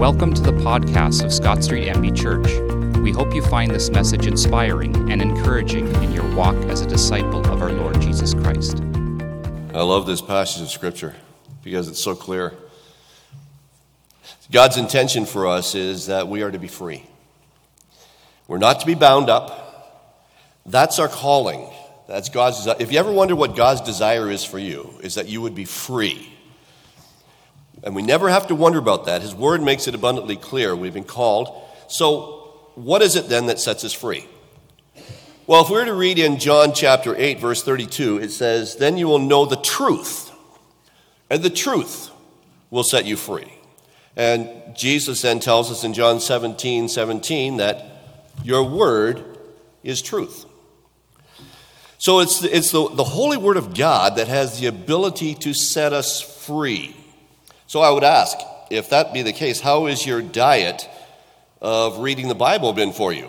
Welcome to the podcast of Scott Street MB Church. We hope you find this message inspiring and encouraging in your walk as a disciple of our Lord Jesus Christ. I love this passage of Scripture because it's so clear. God's intention for us is that we are to be free. We're not to be bound up. That's our calling. That's God's desire. If you ever wonder what God's desire is for you, is that you would be free. And we never have to wonder about that. His word makes it abundantly clear. We've been called. So, what is it then that sets us free? Well, if we were to read in John chapter 8, verse 32, it says, Then you will know the truth, and the truth will set you free. And Jesus then tells us in John 17, 17 that your word is truth. So it's, it's the, the holy word of God that has the ability to set us free. So I would ask, if that be the case, how is your diet of reading the Bible been for you?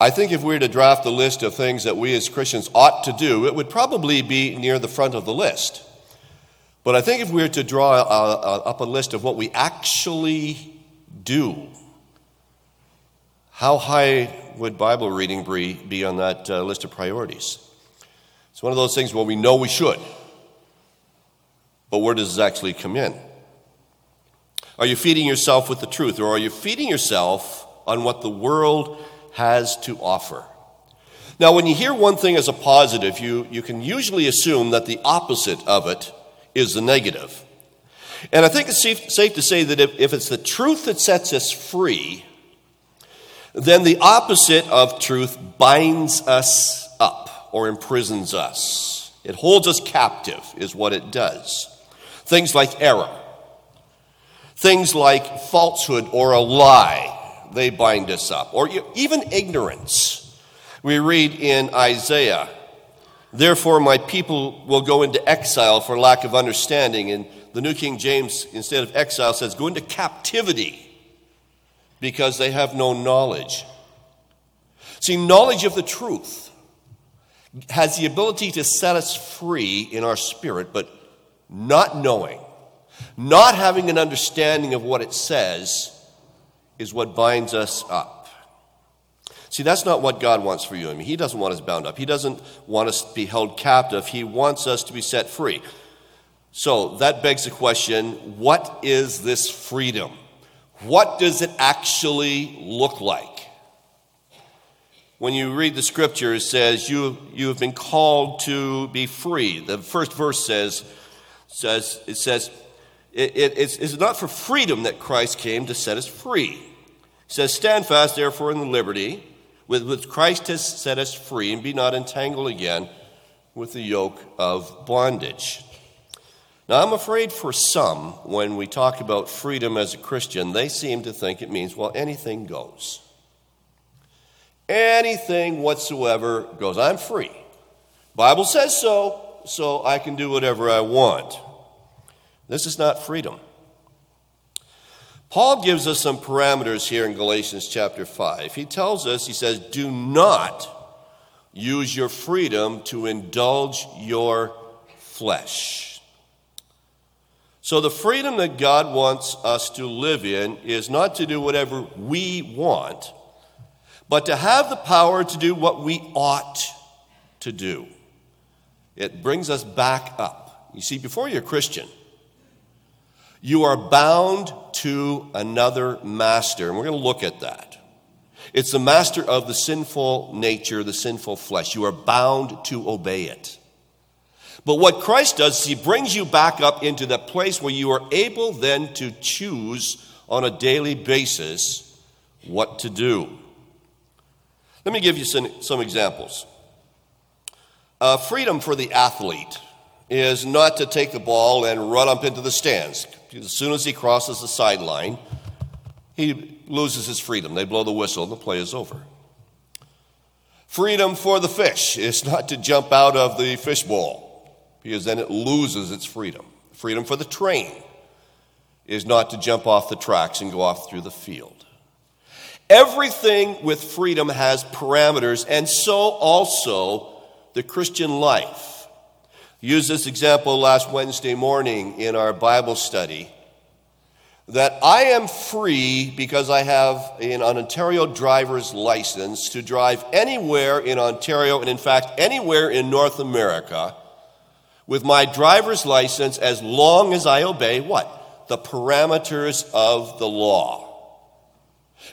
I think if we were to draft the list of things that we as Christians ought to do, it would probably be near the front of the list. But I think if we were to draw a, a, up a list of what we actually do, how high would Bible reading be on that uh, list of priorities? It's one of those things where we know we should. But where does this actually come in? Are you feeding yourself with the truth, or are you feeding yourself on what the world has to offer? Now, when you hear one thing as a positive, you, you can usually assume that the opposite of it is the negative. And I think it's safe, safe to say that if, if it's the truth that sets us free, then the opposite of truth binds us up or imprisons us. It holds us captive, is what it does. Things like error, things like falsehood or a lie, they bind us up, or even ignorance. We read in Isaiah, Therefore, my people will go into exile for lack of understanding. And the New King James, instead of exile, says, Go into captivity because they have no knowledge. See, knowledge of the truth has the ability to set us free in our spirit, but not knowing, not having an understanding of what it says, is what binds us up. See, that's not what God wants for you and me. He doesn't want us bound up. He doesn't want us to be held captive. He wants us to be set free. So that begs the question what is this freedom? What does it actually look like? When you read the scripture, it says you, you have been called to be free. The first verse says, says it says, it, it, it's, it's not for freedom that Christ came to set us free. It says, Stand fast, therefore, in the liberty with which Christ has set us free, and be not entangled again with the yoke of bondage. Now, I'm afraid for some, when we talk about freedom as a Christian, they seem to think it means, well, anything goes. Anything whatsoever goes. I'm free. Bible says so, so I can do whatever I want. This is not freedom. Paul gives us some parameters here in Galatians chapter 5. He tells us, he says, do not use your freedom to indulge your flesh. So, the freedom that God wants us to live in is not to do whatever we want, but to have the power to do what we ought to do. It brings us back up. You see, before you're a Christian, you are bound to another master. And we're going to look at that. It's the master of the sinful nature, the sinful flesh. You are bound to obey it. But what Christ does is he brings you back up into that place where you are able then to choose on a daily basis what to do. Let me give you some, some examples. Uh, freedom for the athlete is not to take the ball and run up into the stands. As soon as he crosses the sideline, he loses his freedom. They blow the whistle, and the play is over. Freedom for the fish is not to jump out of the fishbowl because then it loses its freedom. Freedom for the train is not to jump off the tracks and go off through the field. Everything with freedom has parameters, and so also the Christian life. Use this example last Wednesday morning in our Bible study that I am free because I have an Ontario driver's license to drive anywhere in Ontario and, in fact, anywhere in North America with my driver's license as long as I obey what? The parameters of the law.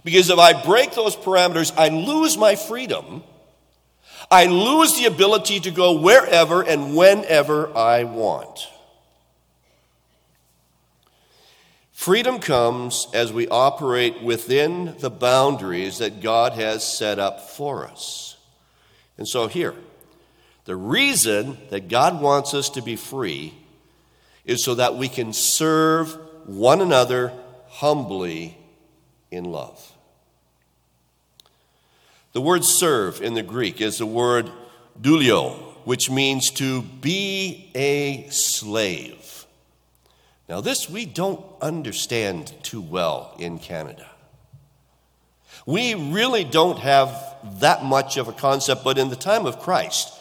Because if I break those parameters, I lose my freedom. I lose the ability to go wherever and whenever I want. Freedom comes as we operate within the boundaries that God has set up for us. And so, here, the reason that God wants us to be free is so that we can serve one another humbly in love. The word serve in the Greek is the word doulio, which means to be a slave. Now, this we don't understand too well in Canada. We really don't have that much of a concept, but in the time of Christ,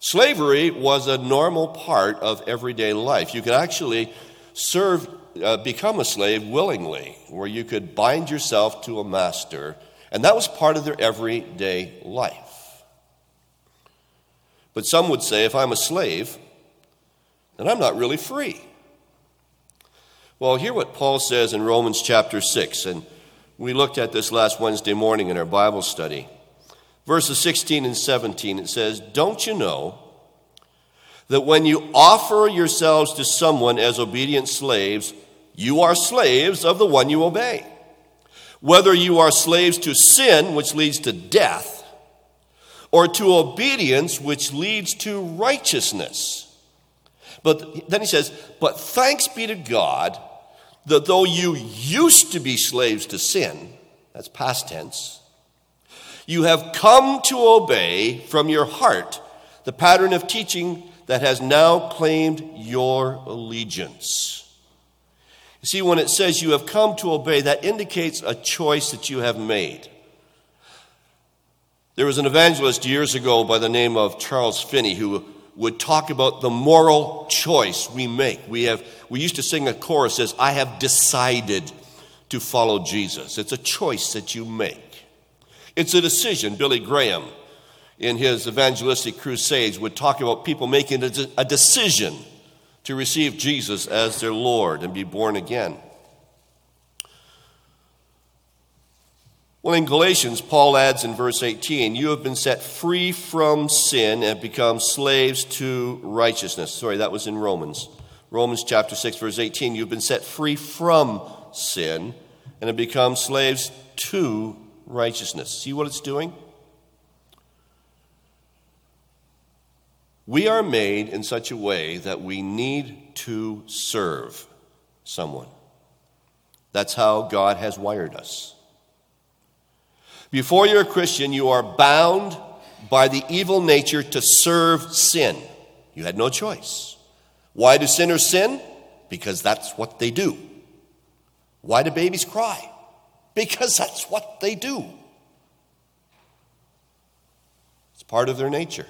slavery was a normal part of everyday life. You could actually serve, uh, become a slave willingly, where you could bind yourself to a master, and that was part of their everyday life. But some would say if I'm a slave, then I'm not really free. Well, hear what Paul says in Romans chapter 6, and we looked at this last Wednesday morning in our Bible study. Verses 16 and 17, it says, Don't you know that when you offer yourselves to someone as obedient slaves, you are slaves of the one you obey? Whether you are slaves to sin, which leads to death, or to obedience, which leads to righteousness. But then he says, But thanks be to God that though you used to be slaves to sin, that's past tense, you have come to obey from your heart the pattern of teaching that has now claimed your allegiance. See, when it says you have come to obey, that indicates a choice that you have made. There was an evangelist years ago by the name of Charles Finney who would talk about the moral choice we make. We, have, we used to sing a chorus says, I have decided to follow Jesus. It's a choice that you make. It's a decision. Billy Graham, in his evangelistic crusades, would talk about people making a decision to receive Jesus as their Lord and be born again. Well, in Galatians, Paul adds in verse 18, You have been set free from sin and become slaves to righteousness. Sorry, that was in Romans. Romans chapter 6, verse 18. You've been set free from sin and have become slaves to righteousness. See what it's doing? We are made in such a way that we need to serve someone. That's how God has wired us. Before you're a Christian, you are bound by the evil nature to serve sin. You had no choice. Why do sinners sin? Because that's what they do. Why do babies cry? Because that's what they do. It's part of their nature.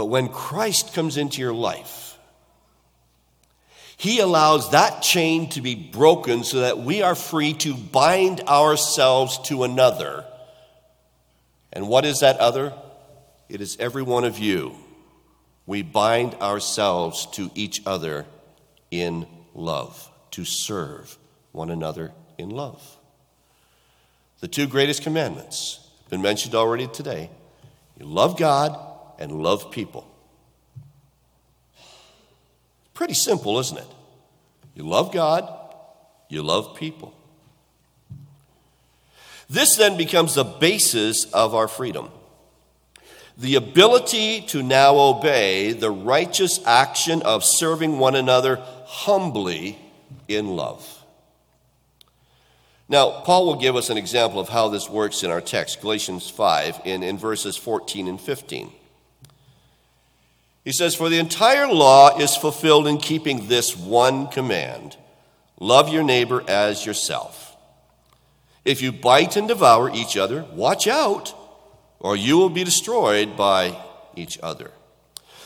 But when Christ comes into your life, he allows that chain to be broken so that we are free to bind ourselves to another. And what is that other? It is every one of you. We bind ourselves to each other in love, to serve one another in love. The two greatest commandments have been mentioned already today. You love God and love people. Pretty simple, isn't it? You love God, you love people. This then becomes the basis of our freedom. The ability to now obey the righteous action of serving one another humbly in love. Now, Paul will give us an example of how this works in our text, Galatians 5, in, in verses 14 and 15. He says, For the entire law is fulfilled in keeping this one command love your neighbor as yourself. If you bite and devour each other, watch out, or you will be destroyed by each other.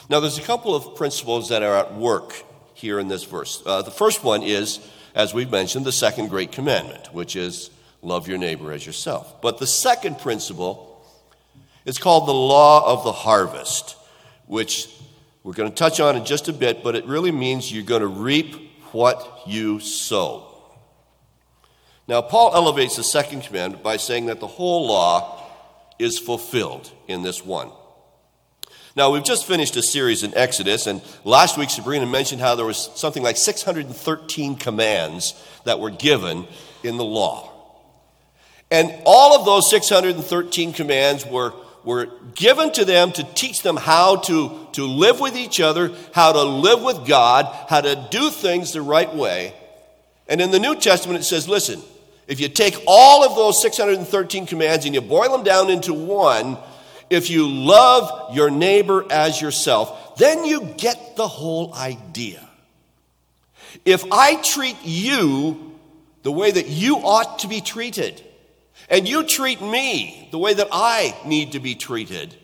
Now, there's a couple of principles that are at work here in this verse. Uh, the first one is, as we've mentioned, the second great commandment, which is love your neighbor as yourself. But the second principle is called the law of the harvest, which we're going to touch on in just a bit, but it really means you're going to reap what you sow. Now, Paul elevates the second commandment by saying that the whole law is fulfilled in this one. Now, we've just finished a series in Exodus, and last week Sabrina mentioned how there was something like 613 commands that were given in the law. And all of those 613 commands were were given to them to teach them how to, to live with each other, how to live with God, how to do things the right way. And in the New Testament, it says, listen, if you take all of those 613 commands and you boil them down into one, if you love your neighbor as yourself, then you get the whole idea. If I treat you the way that you ought to be treated, and you treat me the way that I need to be treated,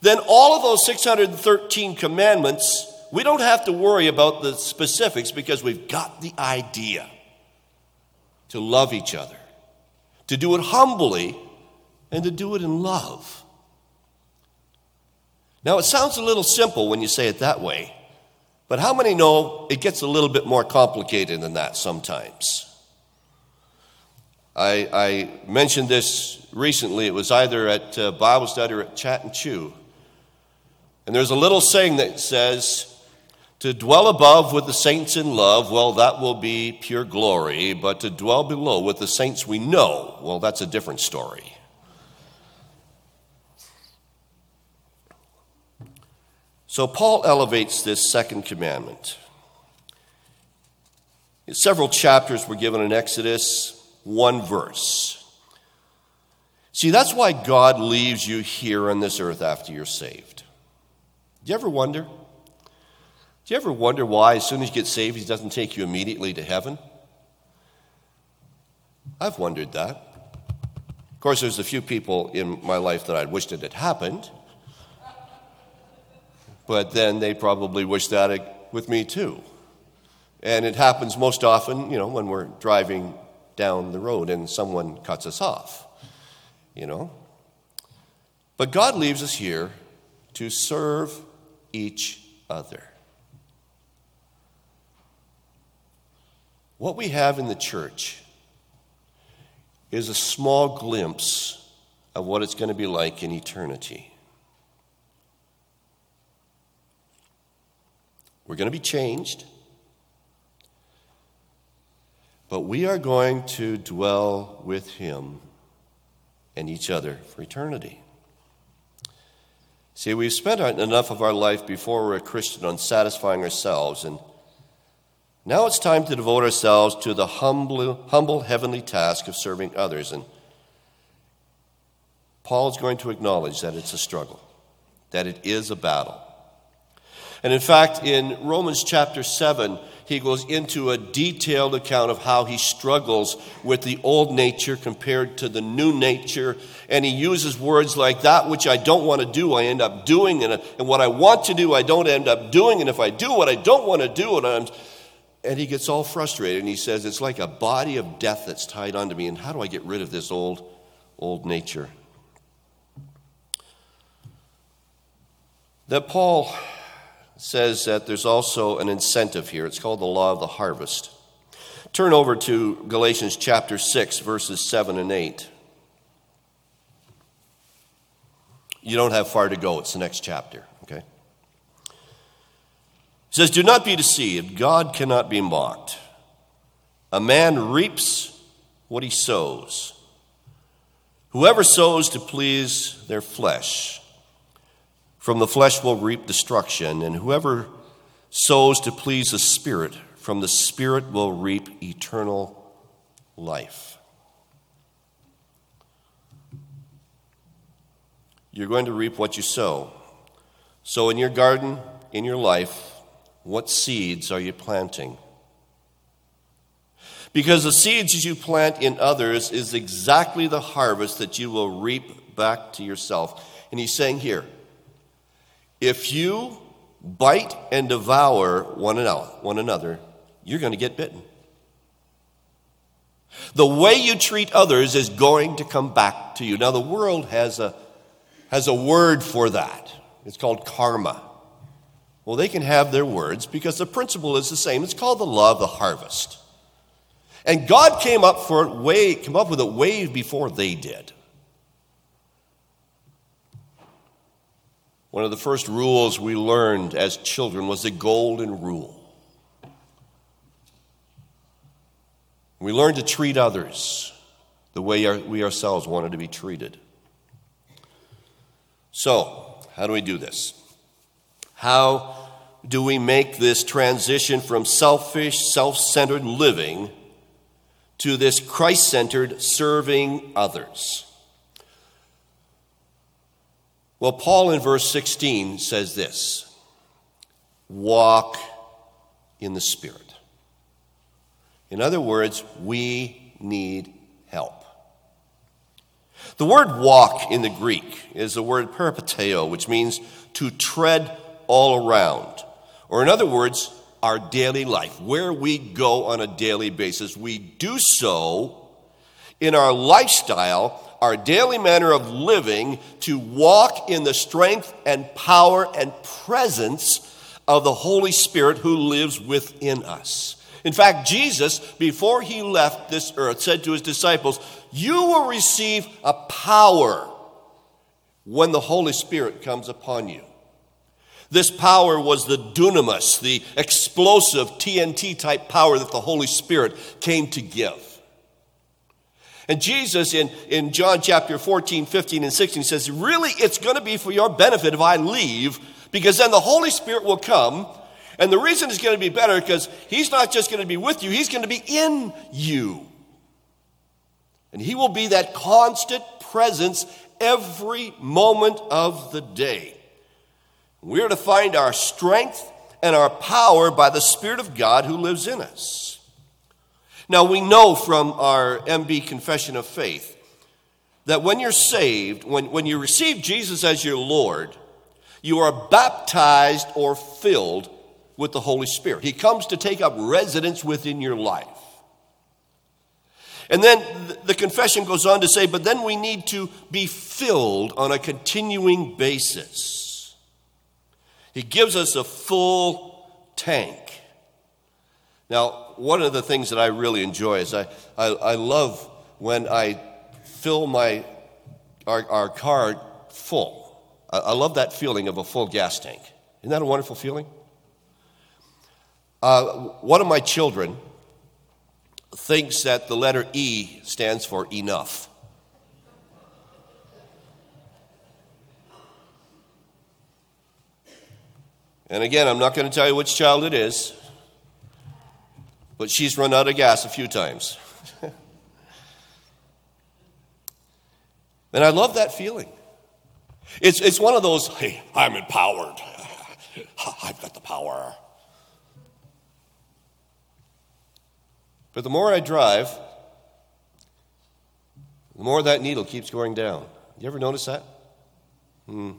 then all of those 613 commandments, we don't have to worry about the specifics because we've got the idea to love each other, to do it humbly, and to do it in love. Now, it sounds a little simple when you say it that way, but how many know it gets a little bit more complicated than that sometimes? I, I mentioned this recently. It was either at uh, Bible study or at Chat and Chew. And there's a little saying that says, to dwell above with the saints in love, well, that will be pure glory. But to dwell below with the saints we know, well, that's a different story. So Paul elevates this second commandment. Several chapters were given in Exodus one verse. See, that's why God leaves you here on this earth after you're saved. Do you ever wonder? Do you ever wonder why, as soon as you get saved, He doesn't take you immediately to heaven? I've wondered that. Of course, there's a few people in my life that I'd wished it had happened, but then they probably wish that with me too. And it happens most often, you know, when we're driving down the road and someone cuts us off, you know. But God leaves us here to serve each other. What we have in the church is a small glimpse of what it's going to be like in eternity. We're going to be changed. But we are going to dwell with him and each other for eternity. See, we've spent enough of our life before we're a Christian on satisfying ourselves, and now it's time to devote ourselves to the humble, humble heavenly task of serving others. And Paul is going to acknowledge that it's a struggle, that it is a battle. And in fact, in Romans chapter 7, he goes into a detailed account of how he struggles with the old nature compared to the new nature. And he uses words like, That which I don't want to do, I end up doing. And, uh, and what I want to do, I don't end up doing. And if I do what I don't want to do, and I'm. And he gets all frustrated and he says, It's like a body of death that's tied onto me. And how do I get rid of this old, old nature? That Paul says that there's also an incentive here. It's called the law of the harvest. Turn over to Galatians chapter 6, verses 7 and 8. You don't have far to go, it's the next chapter, okay? It says, Do not be deceived, God cannot be mocked. A man reaps what he sows. Whoever sows to please their flesh from the flesh will reap destruction, and whoever sows to please the Spirit, from the Spirit will reap eternal life. You're going to reap what you sow. So, in your garden, in your life, what seeds are you planting? Because the seeds you plant in others is exactly the harvest that you will reap back to yourself. And he's saying here, if you bite and devour one another, you're going to get bitten. The way you treat others is going to come back to you. Now, the world has a, has a word for that. It's called karma. Well, they can have their words because the principle is the same. It's called the law of the harvest. And God came up for it way, came up with it way before they did. One of the first rules we learned as children was the golden rule. We learned to treat others the way we ourselves wanted to be treated. So, how do we do this? How do we make this transition from selfish, self centered living to this Christ centered serving others? Well, Paul in verse 16 says this walk in the Spirit. In other words, we need help. The word walk in the Greek is the word peripateo, which means to tread all around. Or, in other words, our daily life, where we go on a daily basis. We do so in our lifestyle, our daily manner of living, to walk in the strength and power and presence of the Holy Spirit who lives within us. In fact, Jesus, before he left this earth, said to his disciples, You will receive a power when the Holy Spirit comes upon you. This power was the dunamis, the explosive TNT type power that the Holy Spirit came to give. And Jesus in, in John chapter 14, 15, and 16 says, Really, it's going to be for your benefit if I leave, because then the Holy Spirit will come and the reason it's going to be better because he's not just going to be with you, he's going to be in you. And he will be that constant presence every moment of the day. We are to find our strength and our power by the Spirit of God who lives in us. Now, we know from our MB Confession of Faith that when you're saved, when, when you receive Jesus as your Lord, you are baptized or filled with the Holy Spirit. He comes to take up residence within your life. And then the confession goes on to say, but then we need to be filled on a continuing basis. He gives us a full tank. Now, one of the things that I really enjoy is I, I, I love when I fill my, our, our car full. I, I love that feeling of a full gas tank. Isn't that a wonderful feeling? Uh, one of my children thinks that the letter E stands for enough. And again, I'm not going to tell you which child it is, but she's run out of gas a few times. and I love that feeling. It's, it's one of those, hey, I'm empowered. I've got the power. But the more I drive, the more that needle keeps going down. You ever notice that? Hmm.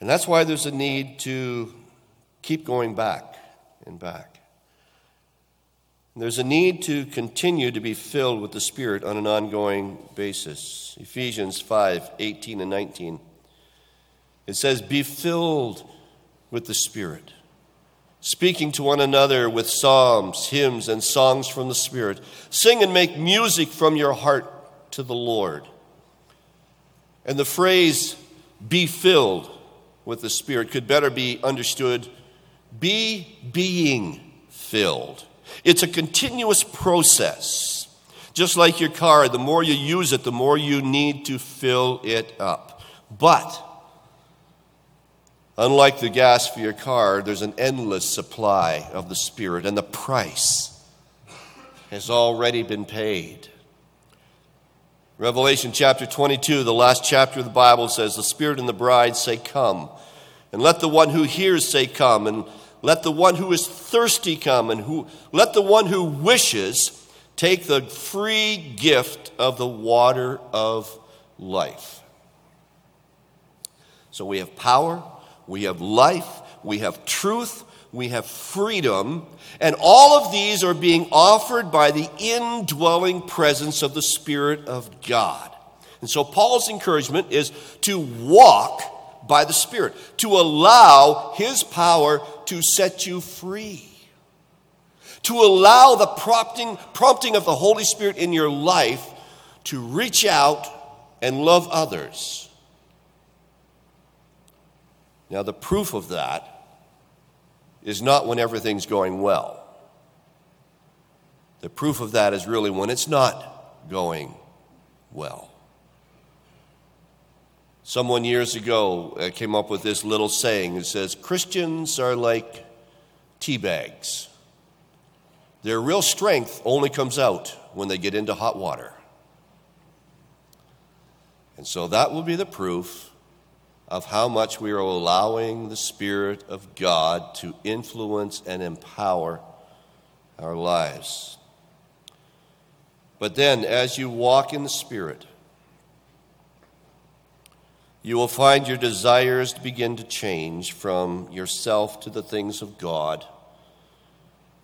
And that's why there's a need to keep going back and back. There's a need to continue to be filled with the Spirit on an ongoing basis. Ephesians 5 18 and 19. It says, Be filled with the Spirit speaking to one another with psalms, hymns, and songs from the Spirit. Sing and make music from your heart to the Lord. And the phrase, be filled with the Spirit, could better be understood be being filled. It's a continuous process. Just like your car, the more you use it, the more you need to fill it up. But Unlike the gas for your car, there's an endless supply of the Spirit, and the price has already been paid. Revelation chapter 22, the last chapter of the Bible says, The Spirit and the bride say, Come. And let the one who hears say, Come. And let the one who is thirsty come. And who, let the one who wishes take the free gift of the water of life. So we have power we have life, we have truth, we have freedom, and all of these are being offered by the indwelling presence of the Spirit of God. And so Paul's encouragement is to walk by the Spirit, to allow His power to set you free, to allow the prompting, prompting of the Holy Spirit in your life to reach out and love others. Now, the proof of that is not when everything's going well. The proof of that is really when it's not going well. Someone years ago uh, came up with this little saying. It says, Christians are like tea bags. Their real strength only comes out when they get into hot water. And so that will be the proof of how much we are allowing the Spirit of God to influence and empower our lives. But then, as you walk in the Spirit, you will find your desires to begin to change from yourself to the things of God.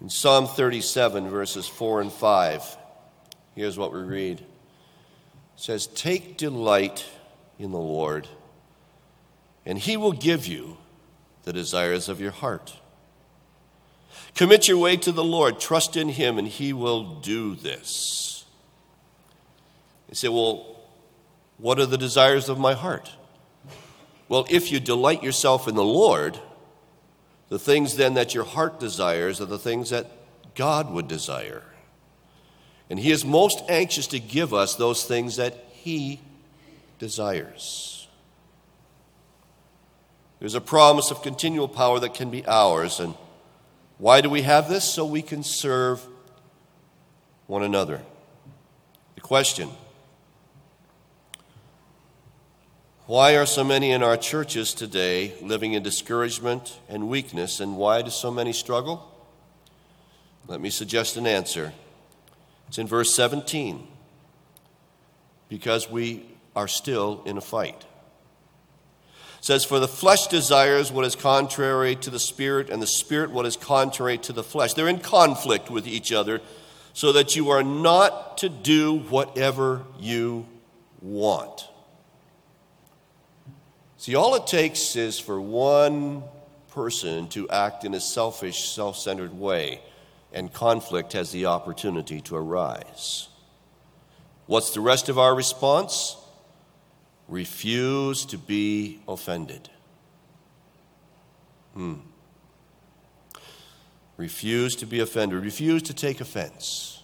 In Psalm 37, verses 4 and 5, here's what we read it says, Take delight in the Lord, and he will give you the desires of your heart. Commit your way to the Lord, trust in him, and he will do this. You say, Well, what are the desires of my heart? Well, if you delight yourself in the Lord, the things then that your heart desires are the things that God would desire. And He is most anxious to give us those things that He desires. There's a promise of continual power that can be ours. And why do we have this? So we can serve one another. The question Why are so many in our churches today living in discouragement and weakness, and why do so many struggle? Let me suggest an answer. It's in verse 17. Because we are still in a fight. It says, For the flesh desires what is contrary to the spirit, and the spirit what is contrary to the flesh. They're in conflict with each other, so that you are not to do whatever you want. See, all it takes is for one person to act in a selfish, self centered way, and conflict has the opportunity to arise. What's the rest of our response? Refuse to be offended. Hmm. Refuse to be offended. Refuse to take offense.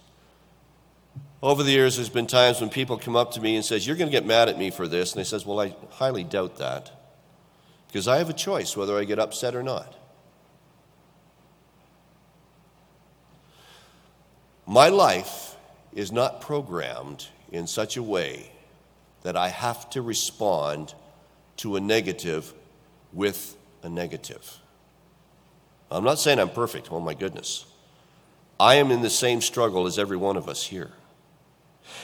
Over the years, there's been times when people come up to me and says, "You're going to get mad at me for this," and I says, "Well, I highly doubt that, because I have a choice whether I get upset or not." My life is not programmed in such a way that I have to respond to a negative with a negative. I'm not saying I'm perfect. Oh my goodness. I am in the same struggle as every one of us here.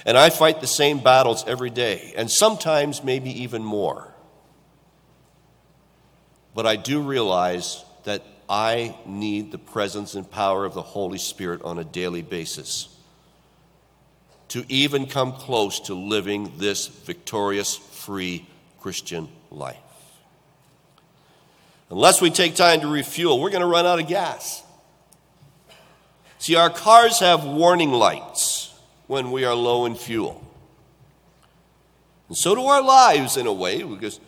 And I fight the same battles every day, and sometimes maybe even more. But I do realize that I need the presence and power of the Holy Spirit on a daily basis to even come close to living this victorious, free Christian life. Unless we take time to refuel, we're going to run out of gas. See, our cars have warning lights when we are low in fuel. And so do our lives in a way, because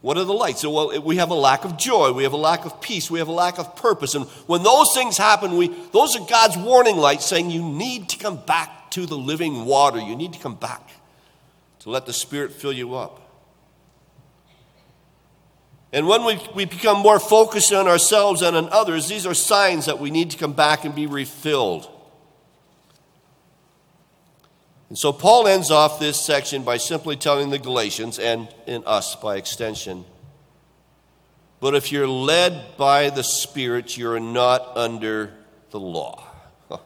what are the lights? Well, we have a lack of joy, we have a lack of peace, we have a lack of purpose. And when those things happen, we, those are God's warning lights saying you need to come back to the living water. You need to come back to let the Spirit fill you up. And when we, we become more focused on ourselves and on others, these are signs that we need to come back and be refilled. And so Paul ends off this section by simply telling the Galatians, and in us by extension, but if you're led by the Spirit, you're not under the law.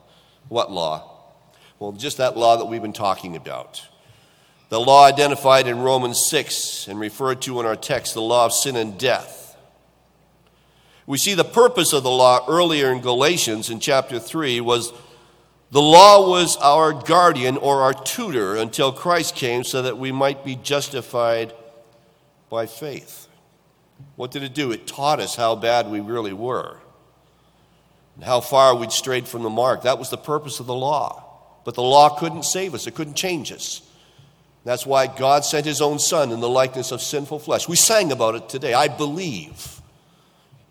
what law? Well, just that law that we've been talking about. The law identified in Romans 6 and referred to in our text, the law of sin and death. We see the purpose of the law earlier in Galatians in chapter 3 was the law was our guardian or our tutor until Christ came so that we might be justified by faith. What did it do? It taught us how bad we really were and how far we'd strayed from the mark. That was the purpose of the law. But the law couldn't save us, it couldn't change us. That's why God sent his own Son in the likeness of sinful flesh. We sang about it today. I believe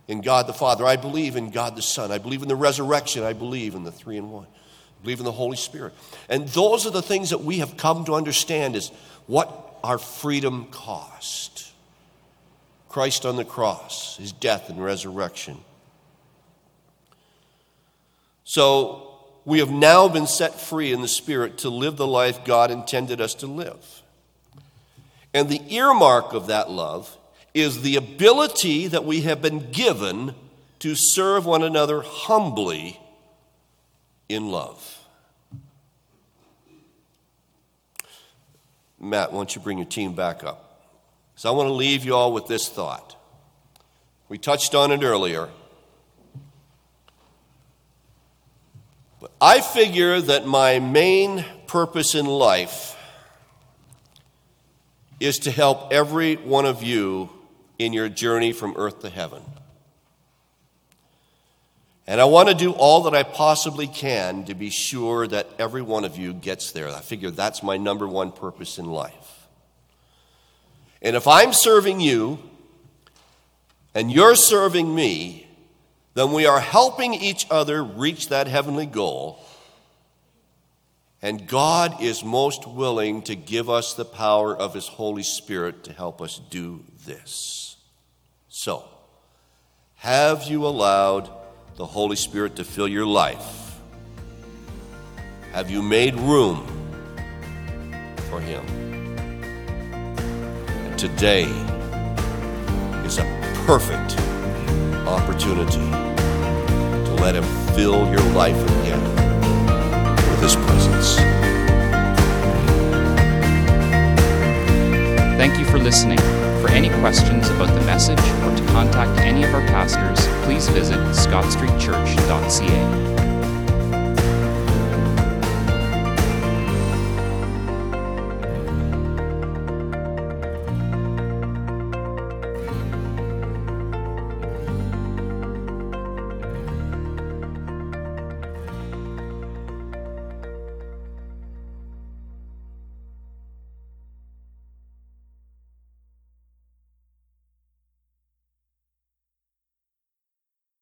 in God the Father. I believe in God the Son. I believe in the resurrection. I believe in the three in one. Believe in the Holy Spirit. And those are the things that we have come to understand is what our freedom cost. Christ on the cross, his death and resurrection. So we have now been set free in the Spirit to live the life God intended us to live. And the earmark of that love is the ability that we have been given to serve one another humbly in love. Matt, why don't you bring your team back up? So I want to leave you all with this thought. We touched on it earlier. But I figure that my main purpose in life is to help every one of you in your journey from earth to heaven. And I want to do all that I possibly can to be sure that every one of you gets there. I figure that's my number one purpose in life. And if I'm serving you and you're serving me, then we are helping each other reach that heavenly goal. And God is most willing to give us the power of His Holy Spirit to help us do this. So, have you allowed the Holy Spirit to fill your life? Have you made room for Him? And today is a perfect opportunity to let Him fill your life again with His presence. Thank you for listening. For any questions about the message or to contact any of our pastors, please visit scottstreetchurch.ca.